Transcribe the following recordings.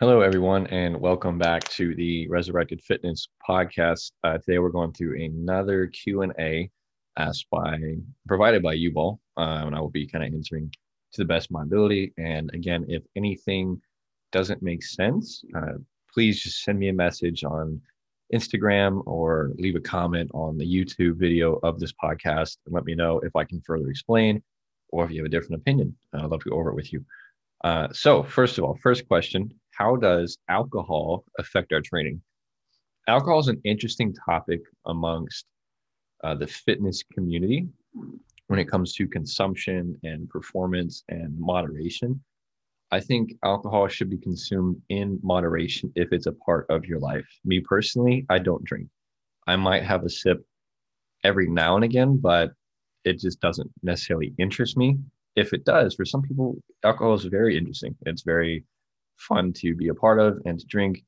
Hello, everyone, and welcome back to the Resurrected Fitness podcast. Uh, today, we're going through another Q and A asked by provided by you all, uh, and I will be kind of answering to the best of my ability. And again, if anything doesn't make sense, uh, please just send me a message on Instagram or leave a comment on the YouTube video of this podcast and let me know if I can further explain or if you have a different opinion. I'd love to go over it with you. Uh, so, first of all, first question how does alcohol affect our training? Alcohol is an interesting topic amongst uh, the fitness community when it comes to consumption and performance and moderation. I think alcohol should be consumed in moderation if it's a part of your life. Me personally, I don't drink. I might have a sip every now and again, but it just doesn't necessarily interest me. If it does, for some people, alcohol is very interesting. It's very fun to be a part of and to drink.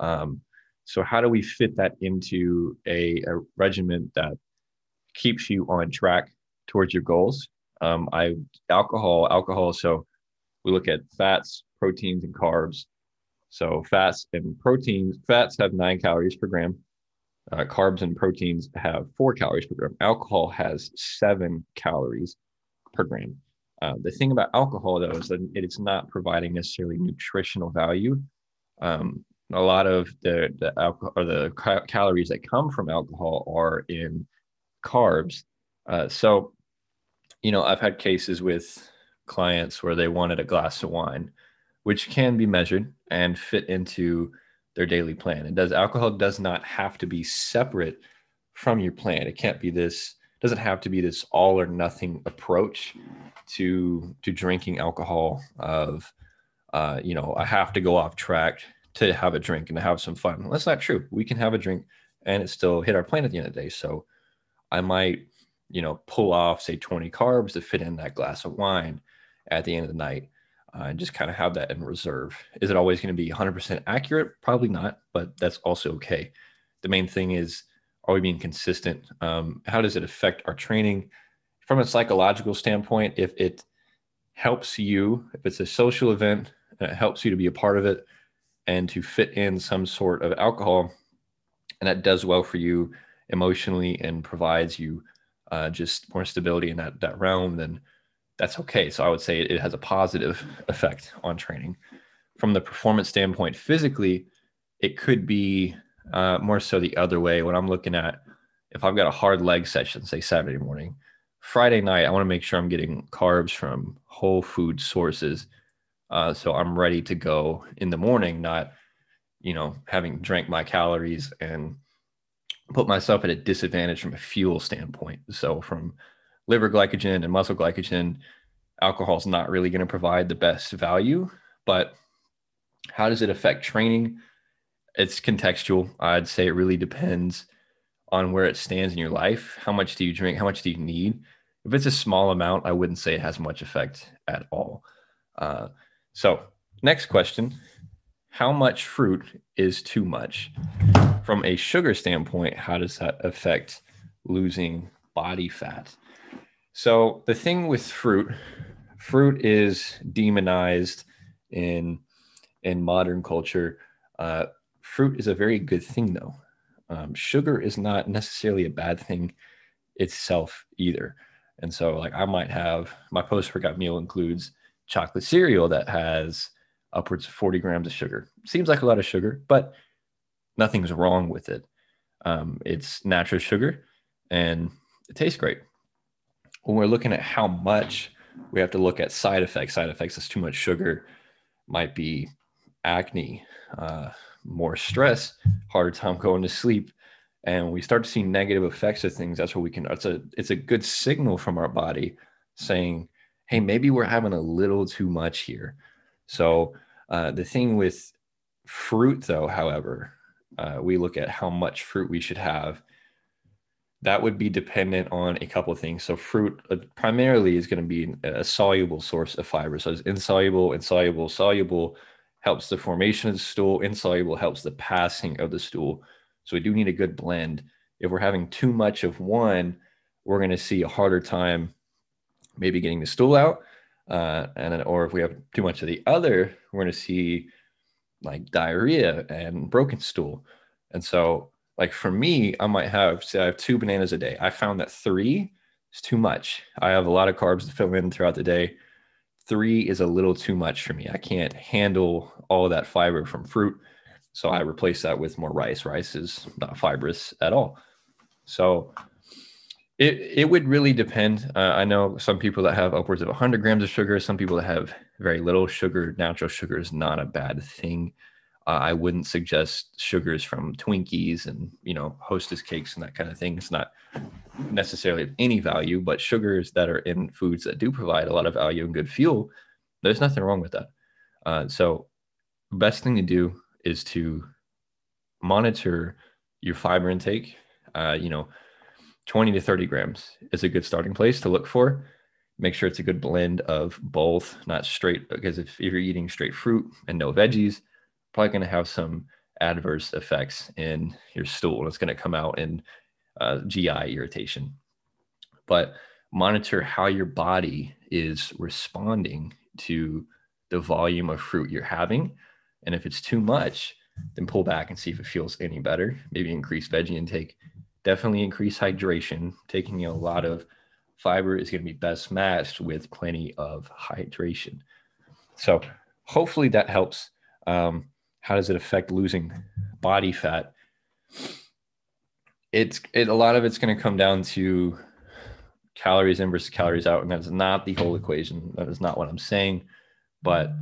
Um, so how do we fit that into a, a regimen that keeps you on track towards your goals? Um, I alcohol, alcohol. So we look at fats, proteins, and carbs. So fats and proteins, fats have nine calories per gram. Uh, carbs and proteins have four calories per gram. Alcohol has seven calories per gram. Uh, the thing about alcohol, though, is that it's not providing necessarily nutritional value. Um, a lot of the the alcohol or the ca- calories that come from alcohol are in carbs. Uh, so, you know, I've had cases with clients where they wanted a glass of wine, which can be measured and fit into their daily plan. It does alcohol does not have to be separate from your plan. It can't be this doesn't have to be this all or nothing approach to to drinking alcohol of uh, you know i have to go off track to have a drink and to have some fun. Well, that's not true. We can have a drink and it still hit our plan at the end of the day. So i might you know pull off say 20 carbs to fit in that glass of wine at the end of the night uh, and just kind of have that in reserve. Is it always going to be 100% accurate? Probably not but that's also okay. The main thing is are we being consistent um, how does it affect our training from a psychological standpoint, if it helps you, if it's a social event, it helps you to be a part of it and to fit in some sort of alcohol, and that does well for you emotionally and provides you uh, just more stability in that, that realm, then that's okay. So I would say it has a positive effect on training. From the performance standpoint, physically, it could be uh, more so the other way. When I'm looking at if I've got a hard leg session, say Saturday morning, Friday night, I want to make sure I'm getting carbs from whole food sources. Uh, so I'm ready to go in the morning, not, you know, having drank my calories and put myself at a disadvantage from a fuel standpoint. So from liver glycogen and muscle glycogen, alcohol is not really going to provide the best value. But how does it affect training? It's contextual. I'd say it really depends on where it stands in your life. How much do you drink? How much do you need? If it's a small amount, I wouldn't say it has much effect at all. Uh, so, next question How much fruit is too much? From a sugar standpoint, how does that affect losing body fat? So, the thing with fruit, fruit is demonized in in modern culture. Uh, fruit is a very good thing, though. Um, sugar is not necessarily a bad thing itself either. And so, like, I might have my post workout meal includes chocolate cereal that has upwards of 40 grams of sugar. Seems like a lot of sugar, but nothing's wrong with it. Um, it's natural sugar and it tastes great. When we're looking at how much, we have to look at side effects. Side effects is too much sugar, might be acne, uh, more stress, harder time going to sleep, and we start to see negative effects of things. That's what we can. It's a it's a good signal from our body saying, "Hey, maybe we're having a little too much here." So uh, the thing with fruit, though, however, uh, we look at how much fruit we should have. That would be dependent on a couple of things. So fruit uh, primarily is going to be a soluble source of fiber. So it's insoluble, insoluble, soluble helps the formation of the stool. Insoluble helps the passing of the stool. So we do need a good blend. If we're having too much of one, we're going to see a harder time maybe getting the stool out. Uh, and then, or if we have too much of the other, we're going to see like diarrhea and broken stool. And so, like for me, I might have say I have two bananas a day. I found that three is too much. I have a lot of carbs to fill in throughout the day. Three is a little too much for me. I can't handle all that fiber from fruit. So I replace that with more rice. Rice is not fibrous at all. So it it would really depend. Uh, I know some people that have upwards of 100 grams of sugar. Some people that have very little sugar. Natural sugar is not a bad thing. Uh, I wouldn't suggest sugars from Twinkies and you know Hostess cakes and that kind of thing. It's not necessarily of any value, but sugars that are in foods that do provide a lot of value and good fuel, there's nothing wrong with that. Uh, so, best thing to do is to monitor your fiber intake. Uh, you know 20 to 30 grams is a good starting place to look for. Make sure it's a good blend of both, not straight, because if, if you're eating straight fruit and no veggies, probably going to have some adverse effects in your stool. It's going to come out in uh, GI irritation. But monitor how your body is responding to the volume of fruit you're having. And if it's too much, then pull back and see if it feels any better. Maybe increase veggie intake definitely increase hydration. Taking a lot of fiber is going to be best matched with plenty of hydration. So hopefully that helps. Um, how does it affect losing body fat? It's it a lot of it's going to come down to calories in versus calories out, and that's not the whole equation. That is not what I'm saying, but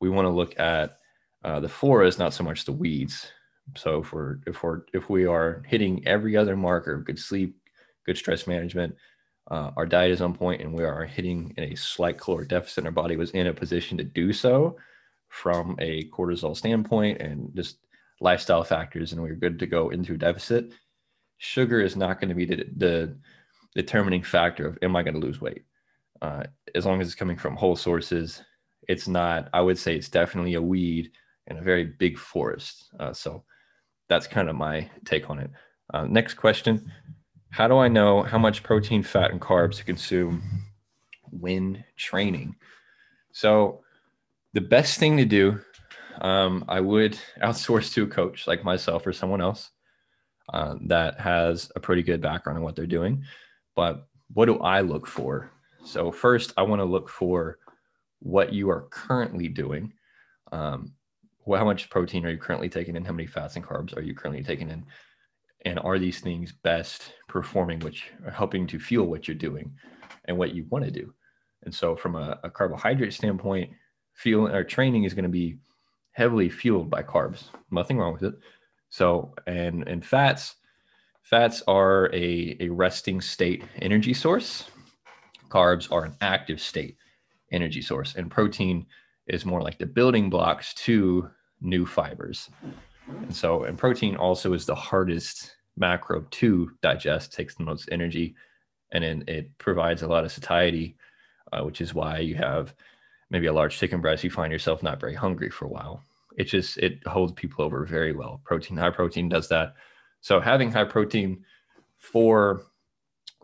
we want to look at uh, the forest, not so much the weeds. So if we're if we're if we are hitting every other marker, good sleep, good stress management, uh, our diet is on point, and we are hitting in a slight caloric deficit. and Our body was in a position to do so from a cortisol standpoint and just lifestyle factors, and we are good to go into deficit. Sugar is not going to be the, the determining factor of am I going to lose weight. Uh, as long as it's coming from whole sources, it's not. I would say it's definitely a weed in a very big forest. Uh, so that's kind of my take on it. Uh, next question How do I know how much protein, fat, and carbs to consume when training? So, the best thing to do, um, I would outsource to a coach like myself or someone else uh, that has a pretty good background on what they're doing. But what do I look for? So, first, I want to look for what you are currently doing. Um, well, how much protein are you currently taking in? How many fats and carbs are you currently taking in? And are these things best performing, which are helping to fuel what you're doing and what you want to do? And so, from a, a carbohydrate standpoint, fueling or training is going to be heavily fueled by carbs. Nothing wrong with it. So, and and fats, fats are a, a resting state energy source. Carbs are an active state energy source, and protein is more like the building blocks to new fibers. And so, and protein also is the hardest macro to digest, takes the most energy, and then it provides a lot of satiety, uh, which is why you have maybe a large chicken breast, you find yourself not very hungry for a while. It just it holds people over very well. Protein, high protein does that. So having high protein for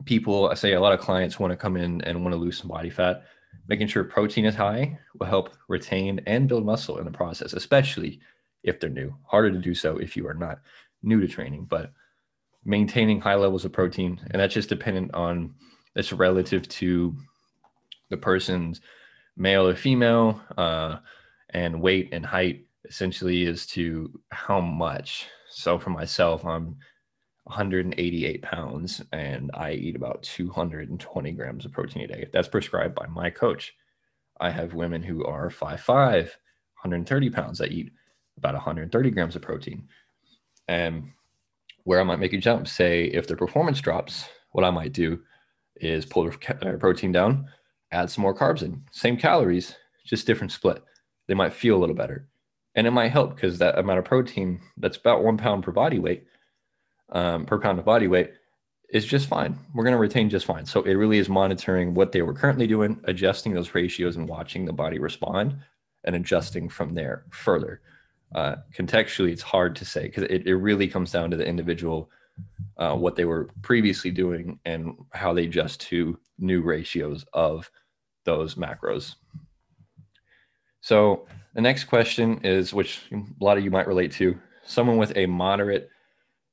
people, I say a lot of clients want to come in and want to lose some body fat Making sure protein is high will help retain and build muscle in the process, especially if they're new. Harder to do so if you are not new to training, but maintaining high levels of protein, and that's just dependent on it's relative to the person's male or female uh, and weight and height essentially is to how much. So for myself, I'm 188 pounds and I eat about 220 grams of protein a day. That's prescribed by my coach. I have women who are 5'5, 130 pounds that eat about 130 grams of protein. And where I might make a jump, say if their performance drops, what I might do is pull their protein down, add some more carbs in, same calories, just different split. They might feel a little better. And it might help because that amount of protein, that's about one pound per body weight, um, per pound of body weight is just fine. We're going to retain just fine. So it really is monitoring what they were currently doing, adjusting those ratios and watching the body respond and adjusting from there further. Uh, contextually, it's hard to say because it, it really comes down to the individual, uh, what they were previously doing and how they adjust to new ratios of those macros. So The next question is, which a lot of you might relate to, someone with a moderate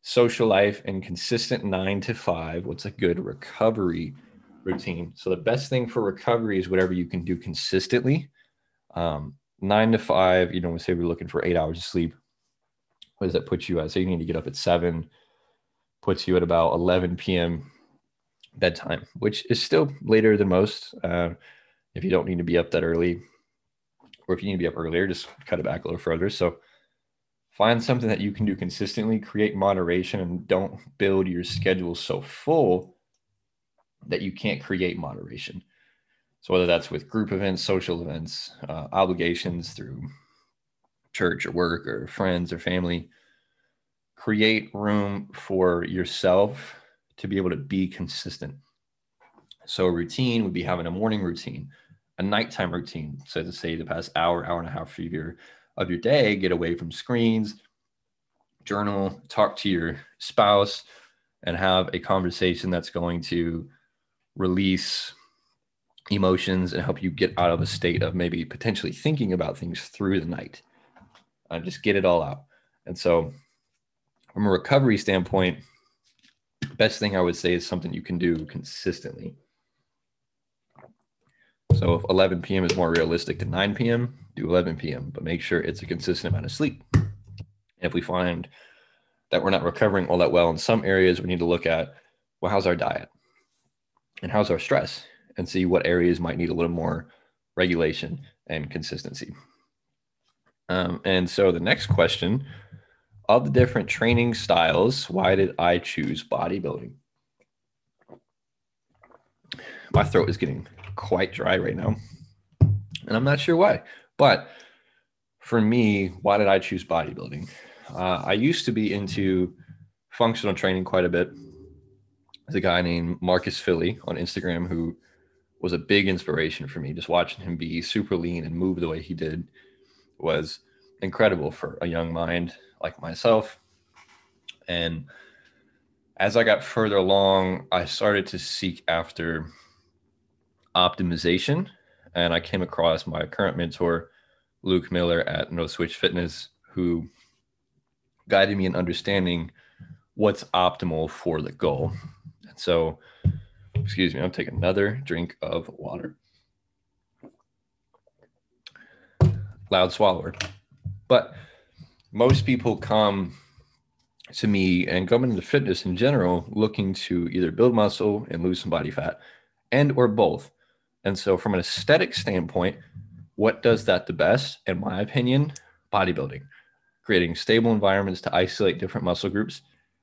social life and consistent nine to five. What's a good recovery routine? So the best thing for recovery is whatever you can do consistently. Um, nine to five, you know, we say we're looking for eight hours of sleep. What does that put you at? So you need to get up at seven, puts you at about 11 p.m. bedtime, which is still later than most. Uh, if you don't need to be up that early, or if you need to be up earlier, just cut it back a little further. So find something that you can do consistently, create moderation, and don't build your schedule so full that you can't create moderation. So whether that's with group events, social events, uh, obligations through church or work or friends or family, create room for yourself to be able to be consistent. So a routine would be having a morning routine, a nighttime routine. So to say the past hour, hour and a half of your of your day, get away from screens, journal, talk to your spouse, and have a conversation that's going to release emotions and help you get out of a state of maybe potentially thinking about things through the night. Uh, just get it all out. And so, from a recovery standpoint, best thing I would say is something you can do consistently. So if 11 p.m. is more realistic than 9 p.m., do 11 p.m., but make sure it's a consistent amount of sleep. If we find that we're not recovering all that well in some areas, we need to look at well, how's our diet and how's our stress and see what areas might need a little more regulation and consistency. Um, and so the next question of the different training styles, why did I choose bodybuilding? My throat is getting quite dry right now. And I'm not sure why. But for me, why did I choose bodybuilding? Uh, I used to be into functional training quite a bit. There's a guy named Marcus Filly on Instagram who was a big inspiration for me. Just watching him be super lean and move the way he did was incredible for a young mind like myself. And as I got further along, I started to seek after optimization. And I came across my current mentor, Luke Miller at No Switch Fitness, who guided me in understanding what's optimal for the goal. And so, excuse me, I'm taking another drink of water. Loud swallower. But most people come to me and come into fitness in general looking to either build muscle and lose some body fat and or both and so, from an aesthetic standpoint, what does that the best, in my opinion? Bodybuilding, creating stable environments to isolate different muscle groups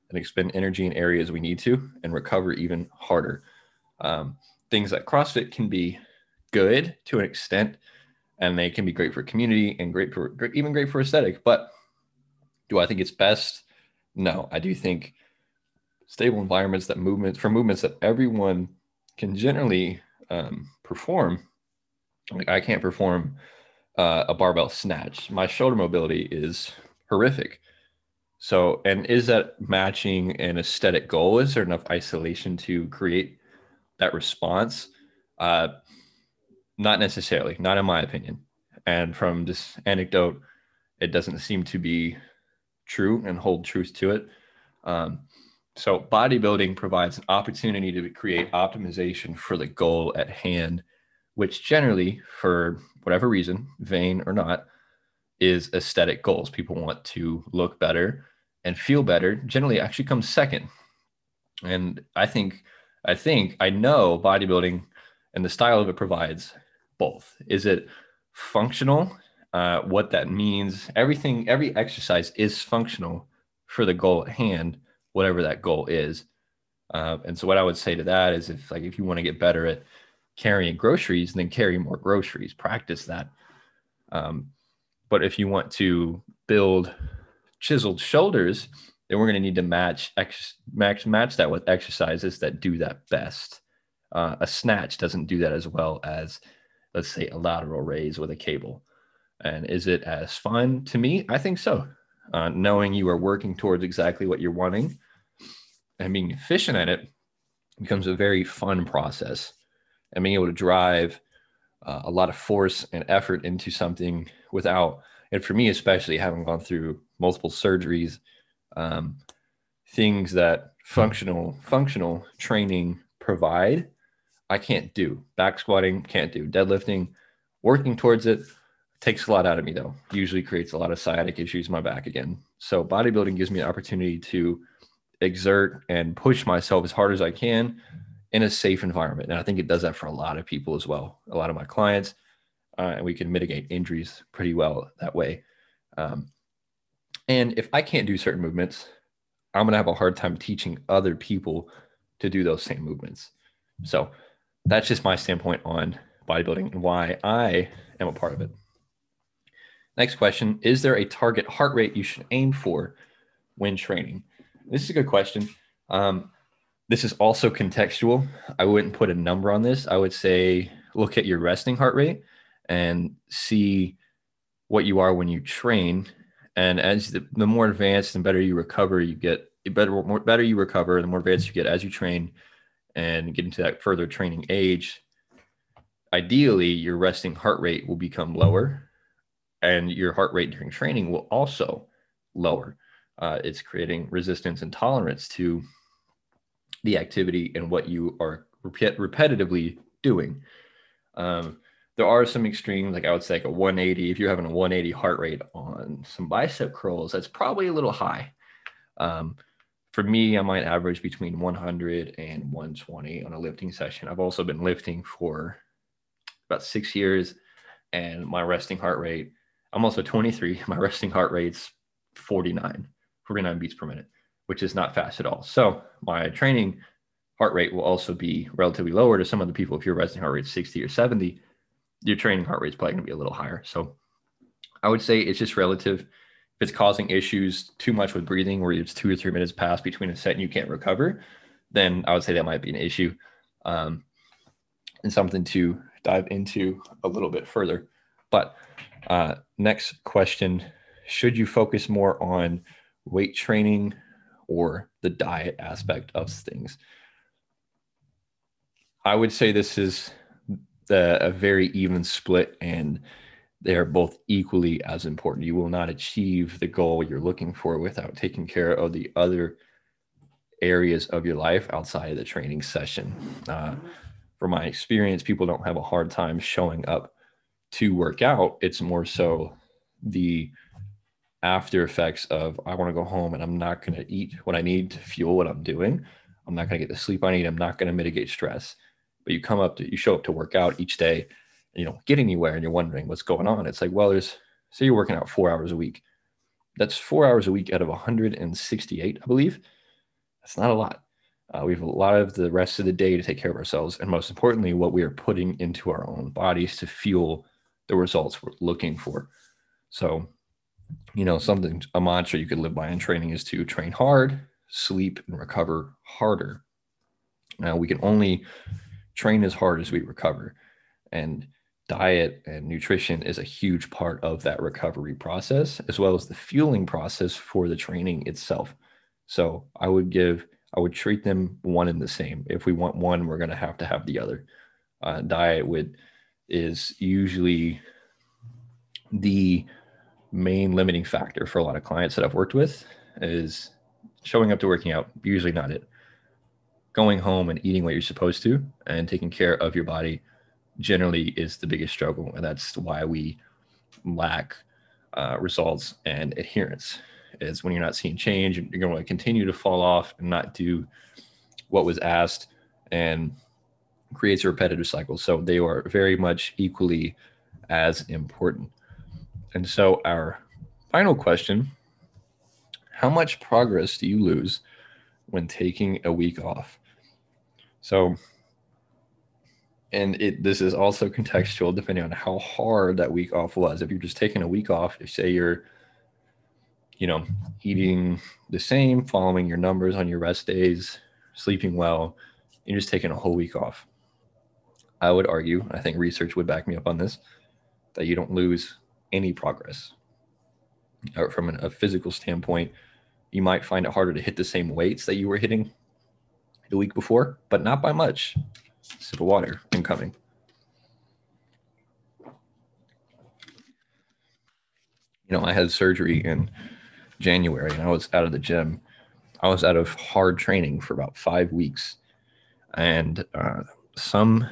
and expend energy in areas we need to and recover even harder. Um, things like CrossFit can be good to an extent, and they can be great for community and great for even great for aesthetic. But do I think it's best? No, I do think stable environments that movements for movements that everyone can generally um, perform, like I can't perform uh, a barbell snatch. My shoulder mobility is horrific. So, and is that matching an aesthetic goal? Is there enough isolation to create that response? Uh, not necessarily, not in my opinion. And from this anecdote, it doesn't seem to be true and hold truth to it. Um, so, bodybuilding provides an opportunity to create optimization for the goal at hand, which generally, for whatever reason, vain or not, is aesthetic goals. People want to look better and feel better, generally, actually comes second. And I think, I think, I know bodybuilding and the style of it provides both. Is it functional? Uh, what that means, everything, every exercise is functional for the goal at hand whatever that goal is. Uh, and so what I would say to that is if like if you want to get better at carrying groceries, then carry more groceries, practice that. Um, but if you want to build chiseled shoulders, then we're going to need to match ex- match match that with exercises that do that best. Uh, a snatch doesn't do that as well as, let's say, a lateral raise with a cable. And is it as fun to me? I think so. Uh, knowing you are working towards exactly what you're wanting and being efficient at it becomes a very fun process and being able to drive uh, a lot of force and effort into something without, and for me especially, having gone through multiple surgeries, um, things that functional functional training provide, I can't do. Back squatting can't do. Deadlifting, working towards it takes a lot out of me though. Usually creates a lot of sciatic issues in my back again. So bodybuilding gives me an opportunity to exert and push myself as hard as I can in a safe environment. And I think it does that for a lot of people as well. A lot of my clients, uh, and we can mitigate injuries pretty well that way. Um, and if I can't do certain movements, I'm going to have a hard time teaching other people to do those same movements. So that's just my standpoint on bodybuilding and why I am a part of it. Next question Is there a target heart rate you should aim for when training? This is a good question. Um, this is also contextual. I wouldn't put a number on this. I would say look at your resting heart rate and see what you are when you train. And as the, the more advanced and better you recover, you get better more better you recover, the more advanced you get as you train and get into that further training age. Ideally, your resting heart rate will become lower, and your heart rate during training will also lower. Uh, it's creating resistance and tolerance to the activity and what you are rep- repetitively doing. Um, there are some extremes, like I would say, like a 180. If you're having a 180 heart rate on some bicep curls, that's probably a little high. Um, for me, I might average between 100 and 120 on a lifting session. I've also been lifting for about six years, and my resting heart rate, I'm also 23. My resting heart rate's 49, 49 beats per minute which is not fast at all. So my training heart rate will also be relatively lower to some of the people. If your resting heart rate is 60 or 70, your training heart rate is probably going to be a little higher. So I would say it's just relative. If it's causing issues too much with breathing, where it's two or three minutes past between a set and you can't recover, then I would say that might be an issue um, and something to dive into a little bit further. But uh, next question Should you focus more on weight training or the diet aspect of things. I would say this is the, a very even split, and they are both equally as important. You will not achieve the goal you're looking for without taking care of the other areas of your life outside of the training session. Uh, from my experience, people don't have a hard time showing up to work out. It's more so the after effects of I want to go home and I'm not going to eat what I need to fuel what I'm doing. I'm not going to get the sleep I need. I'm not going to mitigate stress. But you come up to you show up to work out each day, and you don't get anywhere, and you're wondering what's going on. It's like, well, there's say you're working out four hours a week. That's four hours a week out of 168, I believe. That's not a lot. Uh, we have a lot of the rest of the day to take care of ourselves, and most importantly, what we are putting into our own bodies to fuel the results we're looking for. So you know, something a mantra you could live by in training is to train hard, sleep, and recover harder. Now we can only train as hard as we recover. And diet and nutrition is a huge part of that recovery process, as well as the fueling process for the training itself. So I would give, I would treat them one and the same. If we want one, we're going to have to have the other. Uh, diet would is usually the main limiting factor for a lot of clients that I've worked with is showing up to working out, usually not it. Going home and eating what you're supposed to and taking care of your body generally is the biggest struggle. And that's why we lack uh, results and adherence is when you're not seeing change, you're going to continue to fall off and not do what was asked and creates a repetitive cycle. So they are very much equally as important. And so, our final question How much progress do you lose when taking a week off? So, and it this is also contextual depending on how hard that week off was. If you're just taking a week off, if say you're, you know, eating the same, following your numbers on your rest days, sleeping well, you're just taking a whole week off. I would argue, I think research would back me up on this, that you don't lose any progress. Or from an, a physical standpoint, you might find it harder to hit the same weights that you were hitting the week before, but not by much. Sip of water incoming. you know, I had surgery in January and I was out of the gym. I was out of hard training for about five weeks. And uh, some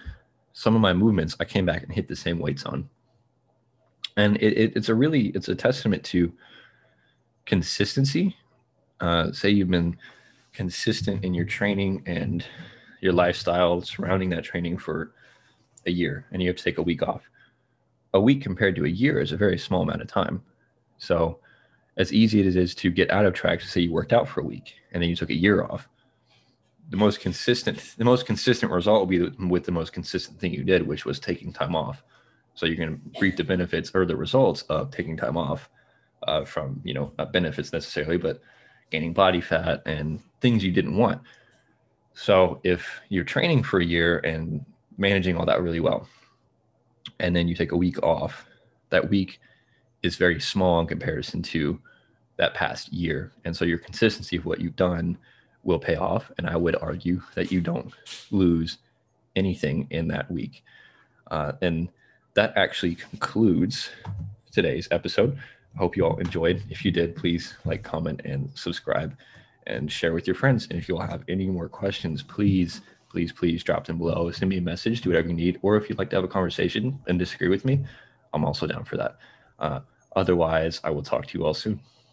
some of my movements I came back and hit the same weights on. And it, it, it's a really it's a testament to consistency. Uh, say you've been consistent in your training and your lifestyle surrounding that training for a year and you have to take a week off. A week compared to a year is a very small amount of time. So, as easy as it is to get out of track to say you worked out for a week and then you took a year off, the most consistent the most consistent result will be with the most consistent thing you did, which was taking time off. So you're going to reap the benefits or the results of taking time off uh, from you know not benefits necessarily, but gaining body fat and things you didn't want. So if you're training for a year and managing all that really well, and then you take a week off, that week is very small in comparison to that past year. And so your consistency of what you've done will pay off. And I would argue that you don't lose anything in that week. Uh, and that actually concludes today's episode. I hope you all enjoyed. If you did, please like, comment, and subscribe and share with your friends. And if you all have any more questions, please, please, please drop them below. Send me a message, do whatever you need. Or if you'd like to have a conversation and disagree with me, I'm also down for that. Uh, otherwise, I will talk to you all soon.